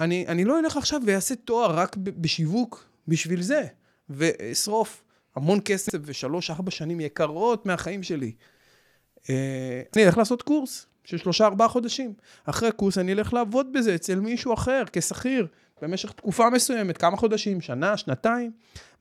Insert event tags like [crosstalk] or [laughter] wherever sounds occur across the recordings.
אני, אני לא אלך עכשיו ואעשה תואר רק בשיווק בשביל זה, ואשרוף המון כסף ושלוש-ארבע שנים יקרות מהחיים שלי. אה, אני אלך לעשות קורס של שלושה-ארבעה חודשים. אחרי קורס אני אלך לעבוד בזה אצל מישהו אחר, כשכיר, במשך תקופה מסוימת, כמה חודשים, שנה, שנתיים.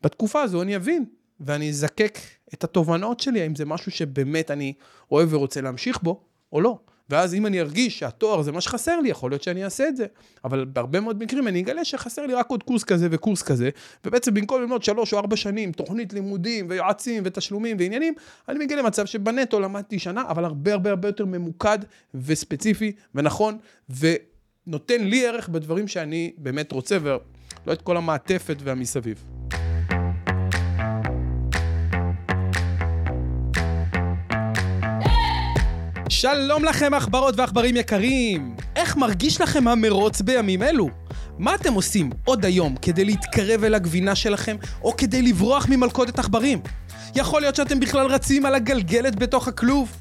בתקופה הזו אני אבין, ואני אזקק את התובנות שלי, האם זה משהו שבאמת אני אוהב ורוצה להמשיך בו, או לא. ואז אם אני ארגיש שהתואר זה מה שחסר לי, יכול להיות שאני אעשה את זה. אבל בהרבה מאוד מקרים אני אגלה שחסר לי רק עוד קורס כזה וקורס כזה, ובעצם במקום ללמוד שלוש או ארבע שנים, תוכנית לימודים ויועצים ותשלומים ועניינים, אני מגיע למצב שבנטו למדתי שנה, אבל הרבה הרבה הרבה יותר ממוקד וספציפי ונכון, ונותן לי ערך בדברים שאני באמת רוצה, ולא את כל המעטפת והמסביב. שלום לכם עכברות ועכברים יקרים! איך מרגיש לכם המרוץ בימים אלו? מה אתם עושים עוד היום כדי להתקרב אל הגבינה שלכם, או כדי לברוח ממלכודת עכברים? יכול להיות שאתם בכלל רצים על הגלגלת בתוך הכלוב?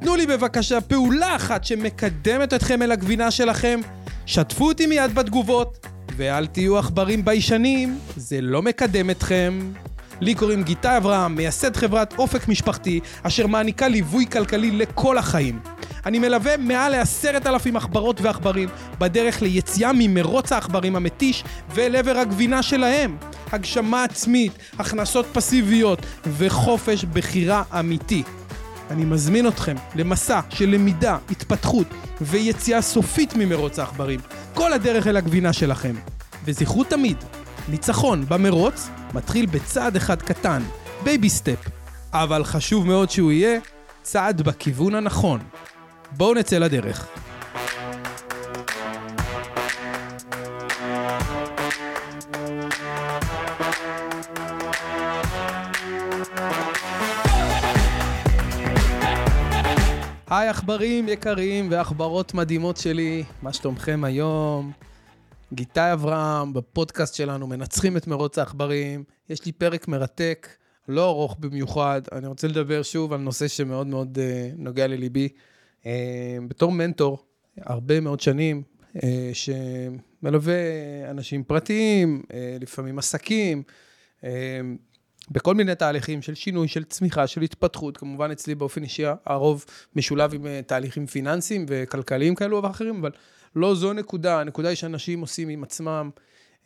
תנו לי בבקשה פעולה אחת שמקדמת אתכם אל הגבינה שלכם, שתפו אותי מיד בתגובות, ואל תהיו עכברים ביישנים, זה לא מקדם אתכם. לי קוראים גיטה אברהם, מייסד חברת אופק משפחתי, אשר מעניקה ליווי כלכלי לכל החיים. אני מלווה מעל לעשרת אלפים עכברות ועכברים בדרך ליציאה ממרוץ העכברים המתיש ואל עבר הגבינה שלהם. הגשמה עצמית, הכנסות פסיביות וחופש בחירה אמיתי. אני מזמין אתכם למסע של למידה, התפתחות ויציאה סופית ממרוץ העכברים. כל הדרך אל הגבינה שלכם. וזכרו תמיד, ניצחון במרוץ מתחיל בצעד אחד קטן, baby step, אבל חשוב מאוד שהוא יהיה צעד בכיוון הנכון. בואו נצא לדרך. היי עכברים יקרים ועכברות מדהימות שלי, מה שלומכם היום? גיטאי אברהם, בפודקאסט שלנו, מנצחים את מרוץ העכברים. יש לי פרק מרתק, לא ארוך במיוחד. אני רוצה לדבר שוב על נושא שמאוד מאוד uh, נוגע לליבי. Uh, בתור מנטור, הרבה מאוד שנים, uh, שמלווה אנשים פרטיים, uh, לפעמים עסקים, uh, בכל מיני תהליכים של שינוי, של צמיחה, של התפתחות. כמובן, אצלי באופן אישי הרוב משולב עם תהליכים פיננסיים וכלכליים כאלו ואחרים, אבל לא זו נקודה, הנקודה היא שאנשים עושים עם עצמם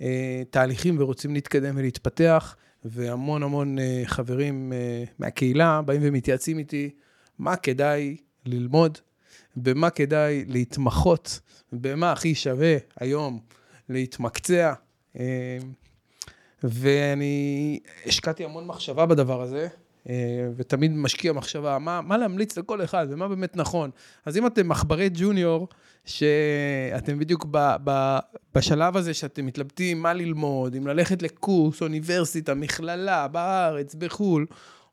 אה, תהליכים ורוצים להתקדם ולהתפתח, והמון המון אה, חברים אה, מהקהילה באים ומתייעצים איתי מה כדאי ללמוד, במה כדאי להתמחות, במה הכי שווה היום להתמקצע. אה, ואני השקעתי המון מחשבה בדבר הזה, אה, ותמיד משקיע מחשבה, מה, מה להמליץ לכל אחד ומה באמת נכון. אז אם אתם מחברי ג'וניור, שאתם בדיוק ב, ב, בשלב הזה שאתם מתלבטים מה ללמוד, אם ללכת לקורס, אוניברסיטה, מכללה, בארץ, בחו"ל,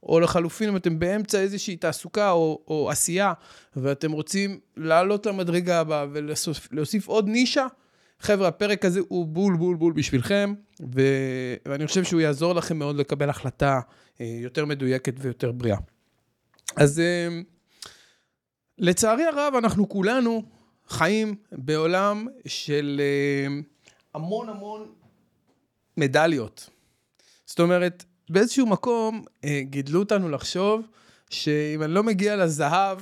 או לחלופין, אם אתם באמצע איזושהי תעסוקה או, או עשייה, ואתם רוצים לעלות למדרגה הבאה ולהוסיף עוד נישה, חבר'ה, הפרק הזה הוא בול בול בול בשבילכם, ו... ואני חושב שהוא יעזור לכם מאוד לקבל החלטה אה, יותר מדויקת ויותר בריאה. אז אה, לצערי הרב, אנחנו כולנו חיים בעולם של אה, המון המון מדליות. זאת אומרת, באיזשהו מקום גידלו אותנו לחשוב שאם אני לא מגיע לזהב,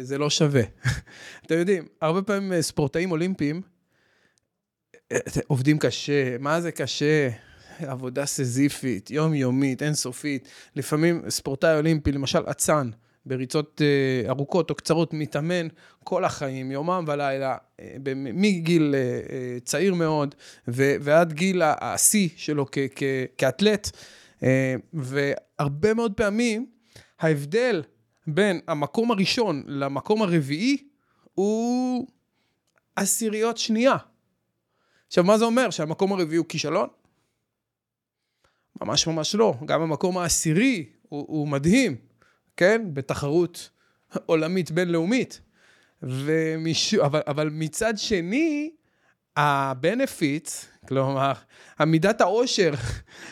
זה לא שווה. [laughs] אתם יודעים, הרבה פעמים ספורטאים אולימפיים, עובדים קשה, מה זה קשה? עבודה סזיפית, יומיומית, אינסופית. לפעמים ספורטאי אולימפי, למשל אצן, בריצות uh, ארוכות או קצרות, מתאמן כל החיים, יומם ולילה, uh, מגיל uh, צעיר מאוד ועד גיל השיא שלו כאתלט. והרבה מאוד פעמים ההבדל בין המקום הראשון למקום הרביעי הוא עשיריות שנייה. עכשיו, מה זה אומר? שהמקום הרביעי הוא כישלון? ממש ממש לא. גם המקום העשירי הוא, הוא מדהים, כן? בתחרות עולמית בינלאומית. ומש... אבל, אבל מצד שני, ה-benefit, כלומר, המידת העושר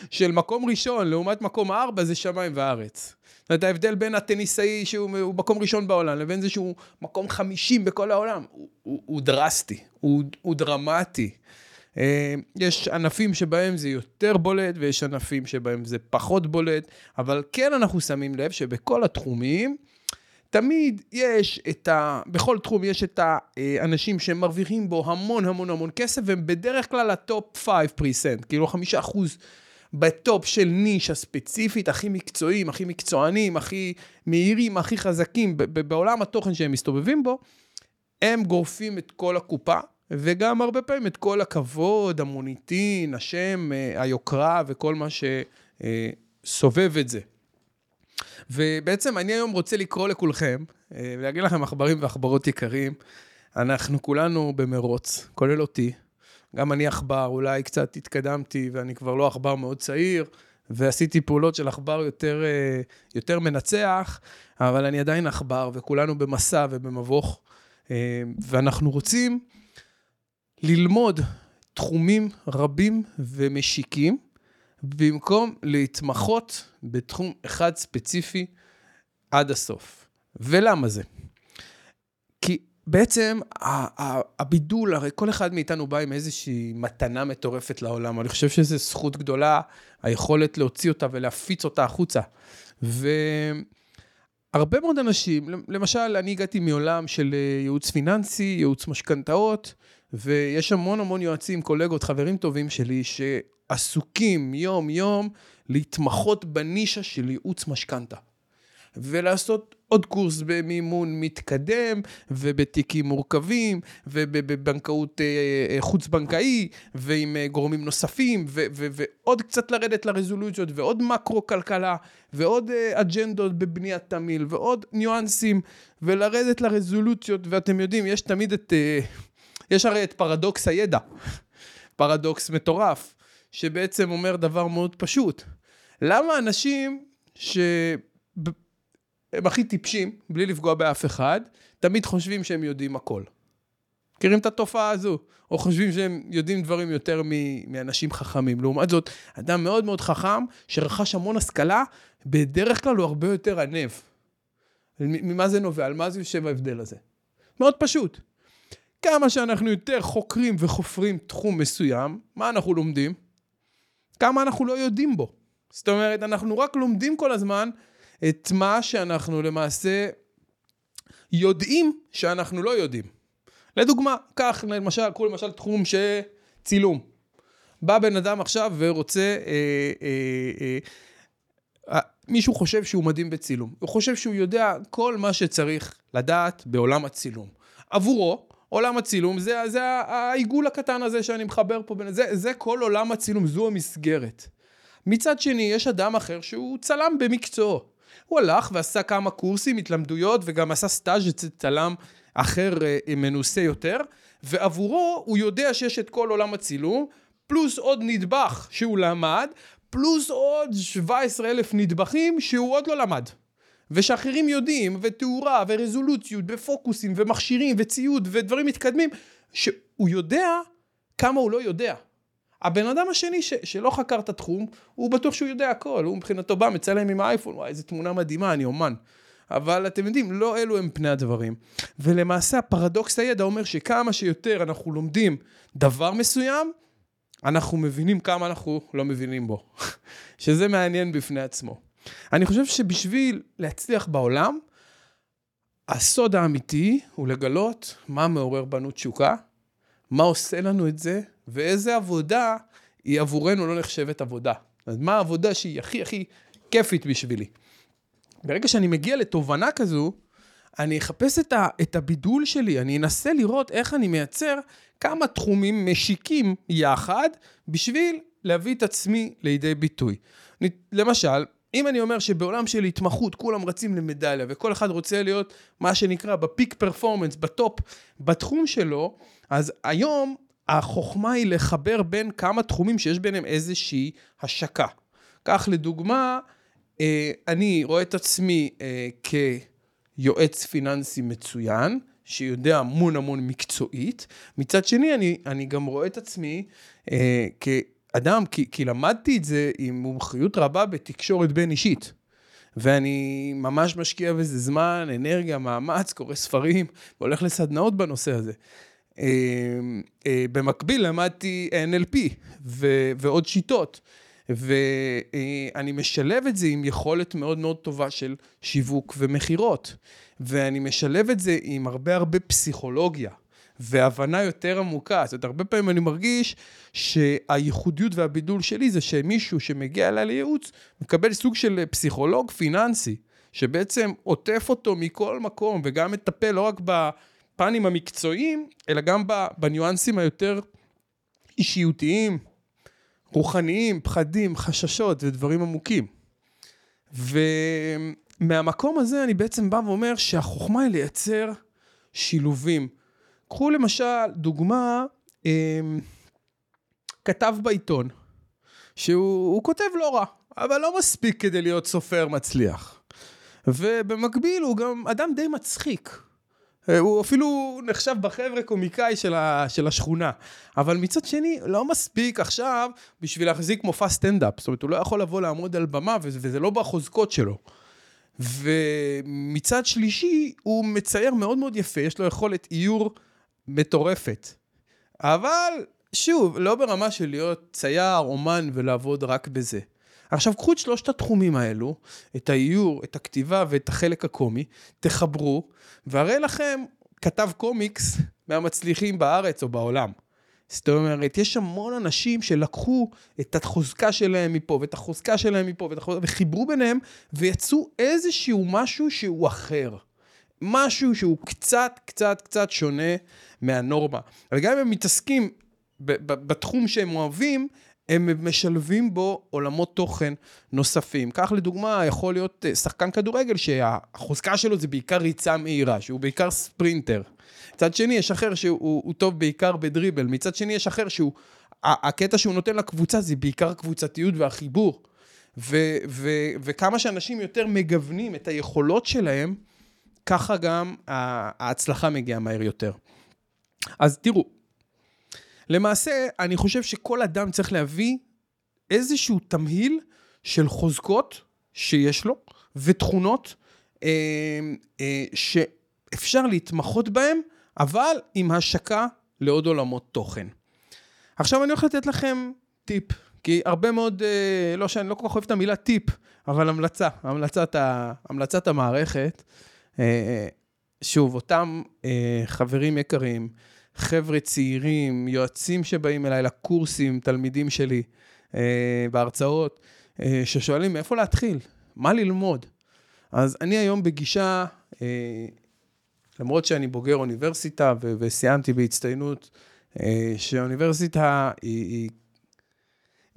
של מקום ראשון לעומת מקום ארבע זה שמיים וארץ. זאת אומרת, ההבדל בין הטניסאי שהוא מקום ראשון בעולם לבין זה שהוא מקום חמישים בכל העולם, הוא, הוא, הוא דרסטי, הוא, הוא דרמטי. אה, יש ענפים שבהם זה יותר בולט ויש ענפים שבהם זה פחות בולט, אבל כן אנחנו שמים לב שבכל התחומים, תמיד יש את ה... בכל תחום יש את האנשים שמרוויחים בו המון המון המון כסף, והם בדרך כלל ה top 5%, כאילו 5% ב top של נישה ספציפית, הכי מקצועיים, הכי מקצוענים, הכי מהירים, הכי חזקים, בעולם התוכן שהם מסתובבים בו, הם גורפים את כל הקופה, וגם הרבה פעמים את כל הכבוד, המוניטין, השם, אה, היוקרה וכל מה שסובב את זה. ובעצם אני היום רוצה לקרוא לכולכם, אה, ולהגיד לכם עכברים ועכברות יקרים, אנחנו כולנו במרוץ, כולל אותי. גם אני עכבר, אולי קצת התקדמתי ואני כבר לא עכבר מאוד צעיר, ועשיתי פעולות של עכבר יותר, אה, יותר מנצח, אבל אני עדיין עכבר, וכולנו במסע ובמבוך, ואנחנו רוצים ללמוד תחומים רבים ומשיקים, במקום להתמחות בתחום אחד ספציפי עד הסוף. ולמה זה? כי בעצם הבידול, הרי כל אחד מאיתנו בא עם איזושהי מתנה מטורפת לעולם. אני חושב שזו זכות גדולה, היכולת להוציא אותה ולהפיץ אותה החוצה. והרבה מאוד אנשים, למשל, אני הגעתי מעולם של אה, ייעוץ פיננסי, ייעוץ משכנתאות, ויש המון המון יועצים, קולגות, חברים טובים שלי, שעסוקים יום-יום להתמחות בנישה של ייעוץ משכנתה. ולעשות עוד קורס במימון מתקדם, ובתיקים מורכבים, ובבנקאות אה, אה, חוץ-בנקאי, ועם אה, גורמים נוספים, ועוד קצת לרדת לרזולוציות, ועוד מקרו-כלכלה, ועוד אג'נדות בבניית תמיל, ועוד ניואנסים, ולרדת לרזולוציות, ואתם יודעים, יש תמיד את... יש הרי את פרדוקס הידע, פרדוקס מטורף, שבעצם אומר דבר מאוד פשוט. למה אנשים ש... הם הכי טיפשים, בלי לפגוע באף אחד, תמיד חושבים שהם יודעים הכל. מכירים את התופעה הזו? או חושבים שהם יודעים דברים יותר מאנשים חכמים. לעומת זאת, אדם מאוד מאוד חכם, שרכש המון השכלה, בדרך כלל הוא הרבה יותר ענב. ממה זה נובע? על מה זה יושב ההבדל הזה? מאוד פשוט. כמה שאנחנו יותר חוקרים וחופרים תחום מסוים, מה אנחנו לומדים? כמה אנחנו לא יודעים בו. זאת אומרת, אנחנו רק לומדים כל הזמן את מה שאנחנו למעשה יודעים שאנחנו לא יודעים. לדוגמה, קח למשל, קחו למשל תחום שצילום. בא בן אדם עכשיו ורוצה, אה, אה, אה, אה, מישהו חושב שהוא מדהים בצילום. הוא חושב שהוא יודע כל מה שצריך לדעת בעולם הצילום. עבורו, עולם הצילום זה, זה העיגול הקטן הזה שאני מחבר פה, זה, זה כל עולם הצילום, זו המסגרת. מצד שני, יש אדם אחר שהוא צלם במקצועו. הוא הלך ועשה כמה קורסים, התלמדויות, וגם עשה סטאז' אצל צלם אחר אה, מנוסה יותר, ועבורו הוא יודע שיש את כל עולם הצילום, פלוס עוד נדבך שהוא למד, פלוס עוד 17 אלף נדבכים שהוא עוד לא למד. ושאחרים יודעים, ותאורה, ורזולוציות, ופוקוסים, ומכשירים, וציוד, ודברים מתקדמים, שהוא יודע כמה הוא לא יודע. הבן אדם השני ש, שלא חקר את התחום, הוא בטוח שהוא יודע הכל, הוא מבחינתו בא, מצלם עם האייפון, וואי, איזה תמונה מדהימה, אני אומן. אבל אתם יודעים, לא אלו הם פני הדברים. ולמעשה הפרדוקס הידע אומר שכמה שיותר אנחנו לומדים דבר מסוים, אנחנו מבינים כמה אנחנו לא מבינים בו. [laughs] שזה מעניין בפני עצמו. אני חושב שבשביל להצליח בעולם, הסוד האמיתי הוא לגלות מה מעורר בנו תשוקה, מה עושה לנו את זה, ואיזה עבודה היא עבורנו לא נחשבת עבודה. אז מה העבודה שהיא הכי הכי כיפית בשבילי? ברגע שאני מגיע לתובנה כזו, אני אחפש את, ה, את הבידול שלי, אני אנסה לראות איך אני מייצר כמה תחומים משיקים יחד בשביל להביא את עצמי לידי ביטוי. למשל, אם אני אומר שבעולם של התמחות כולם רצים למדליה וכל אחד רוצה להיות מה שנקרא בפיק פרפורמנס, בטופ, בתחום שלו, אז היום החוכמה היא לחבר בין כמה תחומים שיש ביניהם איזושהי השקה. כך לדוגמה, אה, אני רואה את עצמי אה, כיועץ פיננסי מצוין, שיודע המון המון מקצועית. מצד שני, אני, אני גם רואה את עצמי אה, כאדם, כי, כי למדתי את זה עם מומחיות רבה בתקשורת בין אישית. ואני ממש משקיע בזה זמן, אנרגיה, מאמץ, קורא ספרים, והולך לסדנאות בנושא הזה. במקביל למדתי NLP ו- ועוד שיטות. ואני משלב את זה עם יכולת מאוד מאוד טובה של שיווק ומכירות. ואני משלב את זה עם הרבה הרבה פסיכולוגיה. והבנה יותר עמוקה. זאת אומרת, הרבה פעמים אני מרגיש שהייחודיות והבידול שלי זה שמישהו שמגיע אליי לייעוץ, מקבל סוג של פסיכולוג פיננסי, שבעצם עוטף אותו מכל מקום, וגם מטפל לא רק בפנים המקצועיים, אלא גם בניואנסים היותר אישיותיים, רוחניים, פחדים, חששות ודברים עמוקים. ומהמקום הזה אני בעצם בא ואומר שהחוכמה היא לייצר שילובים. קחו למשל דוגמה, אה, כתב בעיתון, שהוא כותב לא רע, אבל לא מספיק כדי להיות סופר מצליח. ובמקביל הוא גם אדם די מצחיק. אה, הוא אפילו נחשב בחבר'ה קומיקאי של, ה, של השכונה. אבל מצד שני, לא מספיק עכשיו בשביל להחזיק מופע סטנדאפ. זאת אומרת, הוא לא יכול לבוא לעמוד על במה, וזה לא בחוזקות שלו. ומצד שלישי, הוא מצייר מאוד מאוד יפה, יש לו יכולת איור מטורפת. אבל, שוב, לא ברמה של להיות צייר, אומן ולעבוד רק בזה. עכשיו, קחו את שלושת התחומים האלו, את האיור, את הכתיבה ואת החלק הקומי, תחברו, והרי לכם כתב קומיקס מהמצליחים בארץ או בעולם. זאת אומרת, יש המון אנשים שלקחו את החוזקה שלהם מפה, ואת החוזקה שלהם מפה, ואת החוזקה, וחיברו ביניהם, ויצאו איזשהו משהו שהוא אחר. משהו שהוא קצת, קצת, קצת שונה מהנורמה. אבל גם אם הם מתעסקים בתחום שהם אוהבים, הם משלבים בו עולמות תוכן נוספים. כך לדוגמה, יכול להיות אה, שחקן כדורגל שהחוזקה שלו זה בעיקר ריצה מהירה, שהוא בעיקר ספרינטר. מצד שני, יש אחר שהוא טוב בעיקר בדריבל. מצד שני, יש אחר שהוא, הקטע שהוא נותן לקבוצה זה בעיקר הקבוצתיות והחיבור. ו, ו, וכמה שאנשים יותר מגוונים את היכולות שלהם, ככה גם ההצלחה מגיעה מהר יותר. אז תראו, למעשה, אני חושב שכל אדם צריך להביא איזשהו תמהיל של חוזקות שיש לו, ותכונות אה, אה, שאפשר להתמחות בהן, אבל עם השקה לעוד עולמות תוכן. עכשיו אני הולך לתת לכם טיפ, כי הרבה מאוד, אה, לא שאני לא כל כך אוהב את המילה טיפ, אבל המלצה, המלצת, ה, המלצת המערכת. אה, שוב, אותם אה, חברים יקרים, חבר'ה צעירים, יועצים שבאים אליי לקורסים, תלמידים שלי, אה, בהרצאות, אה, ששואלים מאיפה להתחיל, מה ללמוד. אז אני היום בגישה, אה, למרות שאני בוגר אוניברסיטה וסיימתי בהצטיינות, אה, שהאוניברסיטה היא, היא,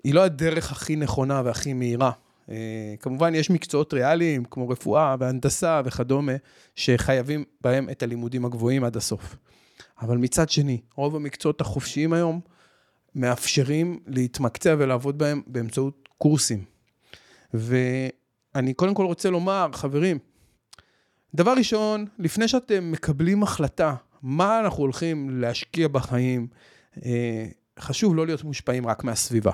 היא לא הדרך הכי נכונה והכי מהירה. Uh, כמובן, יש מקצועות ריאליים, כמו רפואה והנדסה וכדומה, שחייבים בהם את הלימודים הגבוהים עד הסוף. אבל מצד שני, רוב המקצועות החופשיים היום מאפשרים להתמקצע ולעבוד בהם באמצעות קורסים. ואני קודם כל רוצה לומר, חברים, דבר ראשון, לפני שאתם מקבלים החלטה מה אנחנו הולכים להשקיע בחיים, אה, חשוב לא להיות מושפעים רק מהסביבה.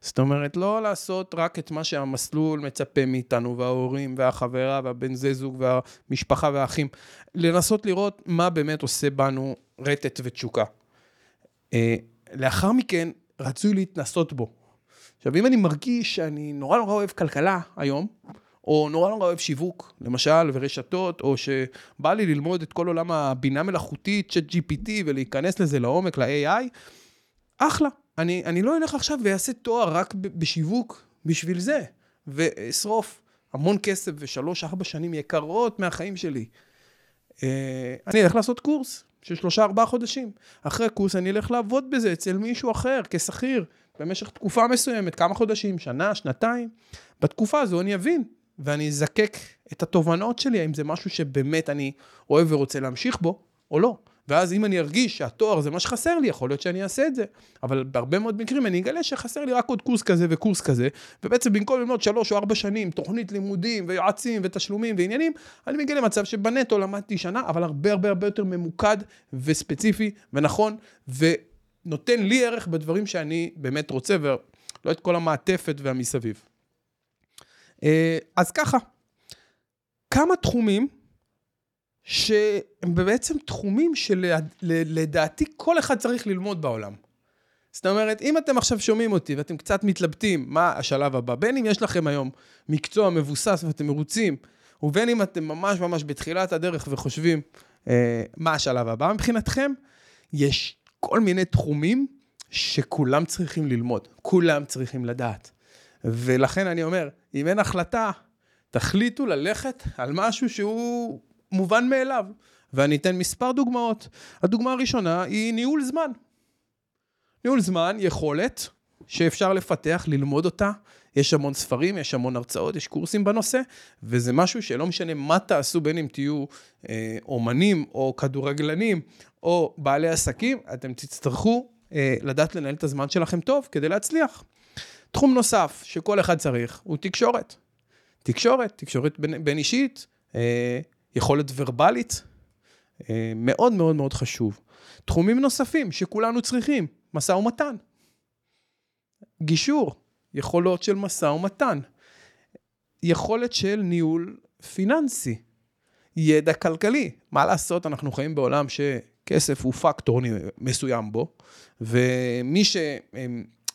זאת אומרת, לא לעשות רק את מה שהמסלול מצפה מאיתנו, וההורים, והחברה, והבן זי זוג, והמשפחה והאחים. לנסות לראות מה באמת עושה בנו רטט ותשוקה. אה, לאחר מכן, רצוי להתנסות בו. עכשיו, אם אני מרגיש שאני נורא נורא אוהב כלכלה היום, או נורא נורא אוהב שיווק, למשל, ורשתות, או שבא לי ללמוד את כל עולם הבינה מלאכותית, צ'אט GPT, ולהיכנס לזה לעומק, ל-AI, אחלה. אני, אני לא אלך עכשיו ואעשה תואר רק בשיווק בשביל זה, ואשרוף המון כסף ושלוש-ארבע שנים יקרות מהחיים שלי. אה, אני אלך לעשות קורס של שלושה-ארבעה חודשים. אחרי קורס אני אלך לעבוד בזה אצל מישהו אחר, כשכיר, במשך תקופה מסוימת, כמה חודשים, שנה, שנתיים. בתקופה הזו אני אבין, ואני אזקק את התובנות שלי, האם זה משהו שבאמת אני אוהב ורוצה להמשיך בו, או לא. ואז אם אני ארגיש שהתואר זה מה שחסר לי, יכול להיות שאני אעשה את זה. אבל בהרבה מאוד מקרים אני אגלה שחסר לי רק עוד קורס כזה וקורס כזה, ובעצם במקום ללמוד שלוש או ארבע שנים, תוכנית לימודים ויועצים ותשלומים ועניינים, אני מגיע למצב שבנטו למדתי שנה, אבל הרבה הרבה הרבה יותר ממוקד וספציפי ונכון, ונותן לי ערך בדברים שאני באמת רוצה, ולא את כל המעטפת והמסביב. אה, אז ככה, כמה תחומים שהם בעצם תחומים שלדעתי כל אחד צריך ללמוד בעולם. זאת אומרת, אם אתם עכשיו שומעים אותי ואתם קצת מתלבטים מה השלב הבא, בין אם יש לכם היום מקצוע מבוסס ואתם מרוצים, ובין אם אתם ממש ממש בתחילת הדרך וחושבים אה, מה השלב הבא מבחינתכם, יש כל מיני תחומים שכולם צריכים ללמוד, כולם צריכים לדעת. ולכן אני אומר, אם אין החלטה, תחליטו ללכת על משהו שהוא מובן מאליו. ואני אתן מספר דוגמאות. הדוגמה הראשונה היא ניהול זמן. ניהול זמן, יכולת שאפשר לפתח, ללמוד אותה. יש המון ספרים, יש המון הרצאות, יש קורסים בנושא, וזה משהו שלא משנה מה תעשו, בין אם תהיו אה, אומנים או כדורגלנים או בעלי עסקים, אתם תצטרכו אה, לדעת לנהל את הזמן שלכם טוב כדי להצליח. תחום נוסף שכל אחד צריך הוא תקשורת. תקשורת, תקשורת בין, בין אישית, אה, יכולת ורבלית, אה, מאוד מאוד מאוד חשוב. תחומים נוספים שכולנו צריכים, משא ומתן. גישור, יכולות של משא ומתן. יכולת של ניהול פיננסי. ידע כלכלי. מה לעשות, אנחנו חיים בעולם שכסף הוא פקטור מסוים בו, ומי ש...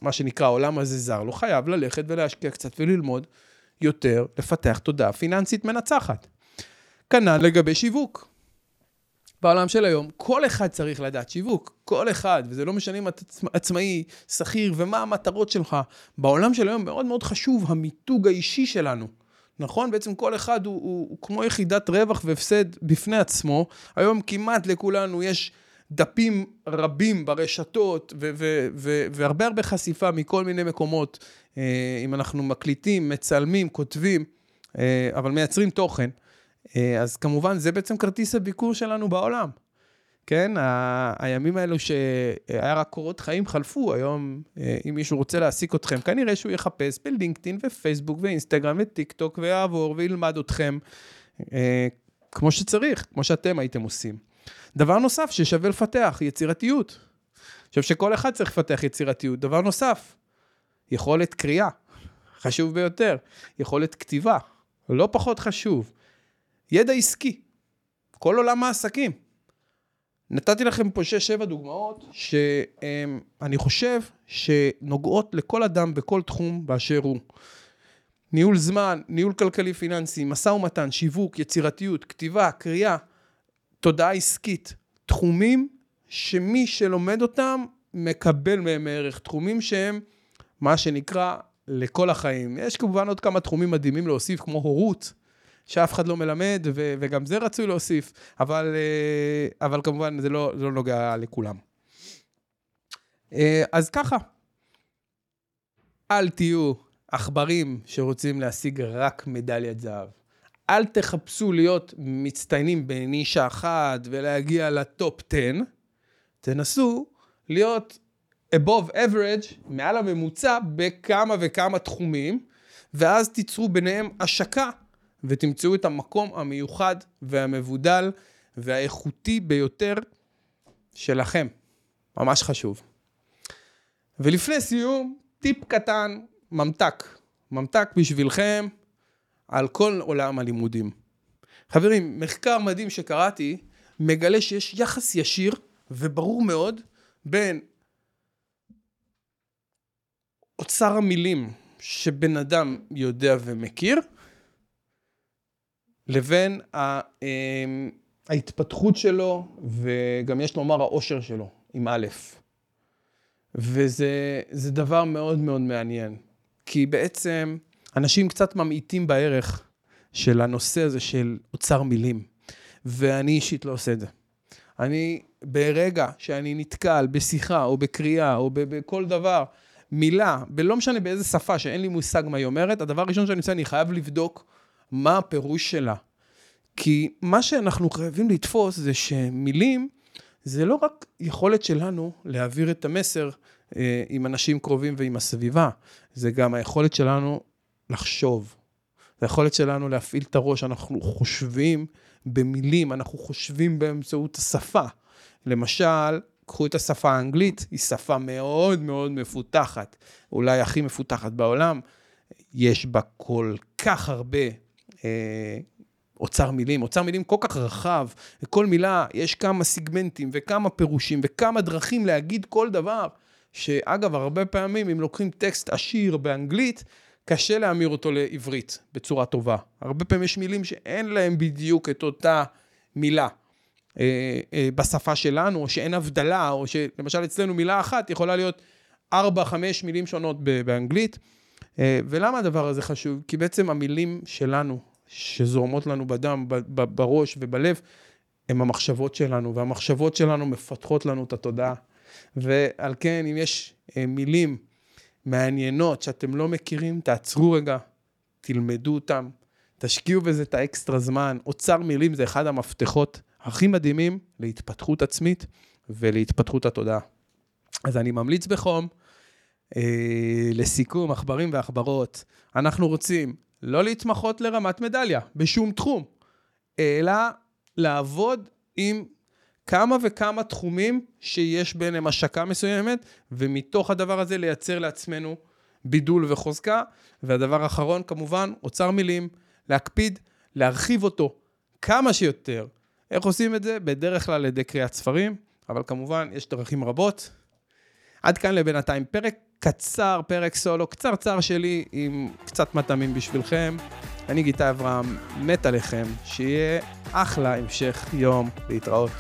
מה שנקרא העולם הזה זר לו, חייב ללכת ולהשקיע קצת וללמוד יותר, לפתח תודעה פיננסית מנצחת. כנ"ל לגבי שיווק. בעולם של היום, כל אחד צריך לדעת שיווק, כל אחד, וזה לא משנה אם אתה עצמאי, שכיר, ומה המטרות שלך. בעולם של היום מאוד מאוד חשוב המיתוג האישי שלנו. נכון? בעצם כל אחד הוא, הוא, הוא כמו יחידת רווח והפסד בפני עצמו. היום כמעט לכולנו יש דפים רבים ברשתות, ו- ו- ו- והרבה הרבה חשיפה מכל מיני מקומות. אה, אם אנחנו מקליטים, מצלמים, כותבים, אה, אבל מייצרים תוכן. אה, אז כמובן, זה בעצם כרטיס הביקור שלנו בעולם. כן, ה- הימים האלו שהיה רק קורות חיים חלפו, היום אה, אם מישהו רוצה להעסיק אתכם, כנראה שהוא יחפש בלינקדאין ופייסבוק ואינסטגרם וטיק טוק ויעבור וילמד אתכם אה, כמו שצריך, כמו שאתם הייתם עושים. דבר נוסף ששווה לפתח, יצירתיות. אני חושב שכל אחד צריך לפתח יצירתיות. דבר נוסף, יכולת קריאה, חשוב ביותר. יכולת כתיבה, לא פחות חשוב. ידע עסקי, כל עולם העסקים. נתתי לכם פה 6-7 דוגמאות שאני חושב שנוגעות לכל אדם בכל תחום באשר הוא. ניהול זמן, ניהול כלכלי פיננסי, משא ומתן, שיווק, יצירתיות, כתיבה, קריאה, תודעה עסקית. תחומים שמי שלומד אותם מקבל מהם ערך. תחומים שהם מה שנקרא לכל החיים. יש כמובן עוד כמה תחומים מדהימים להוסיף, כמו הורות, שאף אחד לא מלמד, ו- וגם זה רצוי להוסיף, אבל, אה, אבל כמובן זה לא, זה לא נוגע לכולם. אה, אז ככה, אל תהיו עכברים שרוצים להשיג רק מדליית זהב. אל תחפשו להיות מצטיינים בנישה אחת ולהגיע לטופ 10, תנסו להיות above average, מעל הממוצע, בכמה וכמה תחומים, ואז תיצרו ביניהם השקה ותמצאו את המקום המיוחד והמבודל והאיכותי ביותר שלכם. ממש חשוב. ולפני סיום, טיפ קטן, ממתק. ממתק בשבילכם על כל עולם הלימודים. חברים, מחקר מדהים שקראתי מגלה שיש יחס ישיר וברור מאוד בין אוצר המילים שבן אדם יודע ומכיר, לבין אמ, ההתפתחות שלו, וגם יש לומר העושר שלו, עם א'. וזה דבר מאוד מאוד מעניין, כי בעצם אנשים קצת ממעיטים בערך של הנושא הזה של אוצר מילים, ואני אישית לא עושה את זה. אני, ברגע שאני נתקל בשיחה או בקריאה או בכל דבר, מילה, ולא משנה באיזה שפה, שאין לי מושג מה היא אומרת, הדבר הראשון שאני עושה, אני חייב לבדוק מה הפירוש שלה. כי מה שאנחנו חייבים לתפוס זה שמילים, זה לא רק יכולת שלנו להעביר את המסר אה, עם אנשים קרובים ועם הסביבה, זה גם היכולת שלנו לחשוב. זה היכולת שלנו להפעיל את הראש, אנחנו חושבים במילים, אנחנו חושבים באמצעות השפה. למשל, קחו את השפה האנגלית, היא שפה מאוד מאוד מפותחת, אולי הכי מפותחת בעולם. יש בה כל כך הרבה אוצר מילים. אוצר מילים כל כך רחב, לכל מילה יש כמה סיגמנטים וכמה פירושים וכמה דרכים להגיד כל דבר, שאגב, הרבה פעמים אם לוקחים טקסט עשיר באנגלית, קשה להמיר אותו לעברית בצורה טובה. הרבה פעמים יש מילים שאין להם בדיוק את אותה מילה. אה, אה, בשפה שלנו, או שאין הבדלה, או שלמשל אצלנו מילה אחת יכולה להיות ארבע, חמש מילים שונות באנגלית. אה, ולמה הדבר הזה חשוב? כי בעצם המילים שלנו, שזורמות לנו בדם, בראש ובלב, הם המחשבות שלנו, והמחשבות שלנו מפתחות לנו את התודעה. ועל כן, אם יש מילים מעניינות שאתם לא מכירים, תעצרו רגע, תלמדו אותם, תשקיעו בזה את האקסטרה זמן. אוצר מילים זה אחד המפתחות הכי מדהימים להתפתחות עצמית ולהתפתחות התודעה. אז אני ממליץ בחום, אה, לסיכום, עכברים ועכברות, אנחנו רוצים לא להתמחות לרמת מדליה בשום תחום, אלא לעבוד עם כמה וכמה תחומים שיש ביניהם השקה מסוימת, ומתוך הדבר הזה לייצר לעצמנו בידול וחוזקה. והדבר האחרון, כמובן, אוצר מילים, להקפיד, להרחיב אותו כמה שיותר. איך עושים את זה? בדרך כלל על ידי קריאת ספרים, אבל כמובן, יש דרכים רבות. עד כאן לבינתיים פרק קצר, פרק סולו קצרצר שלי, עם קצת מטעמים בשבילכם. אני גיטה אברהם, מת עליכם, שיהיה אחלה המשך יום להתראות.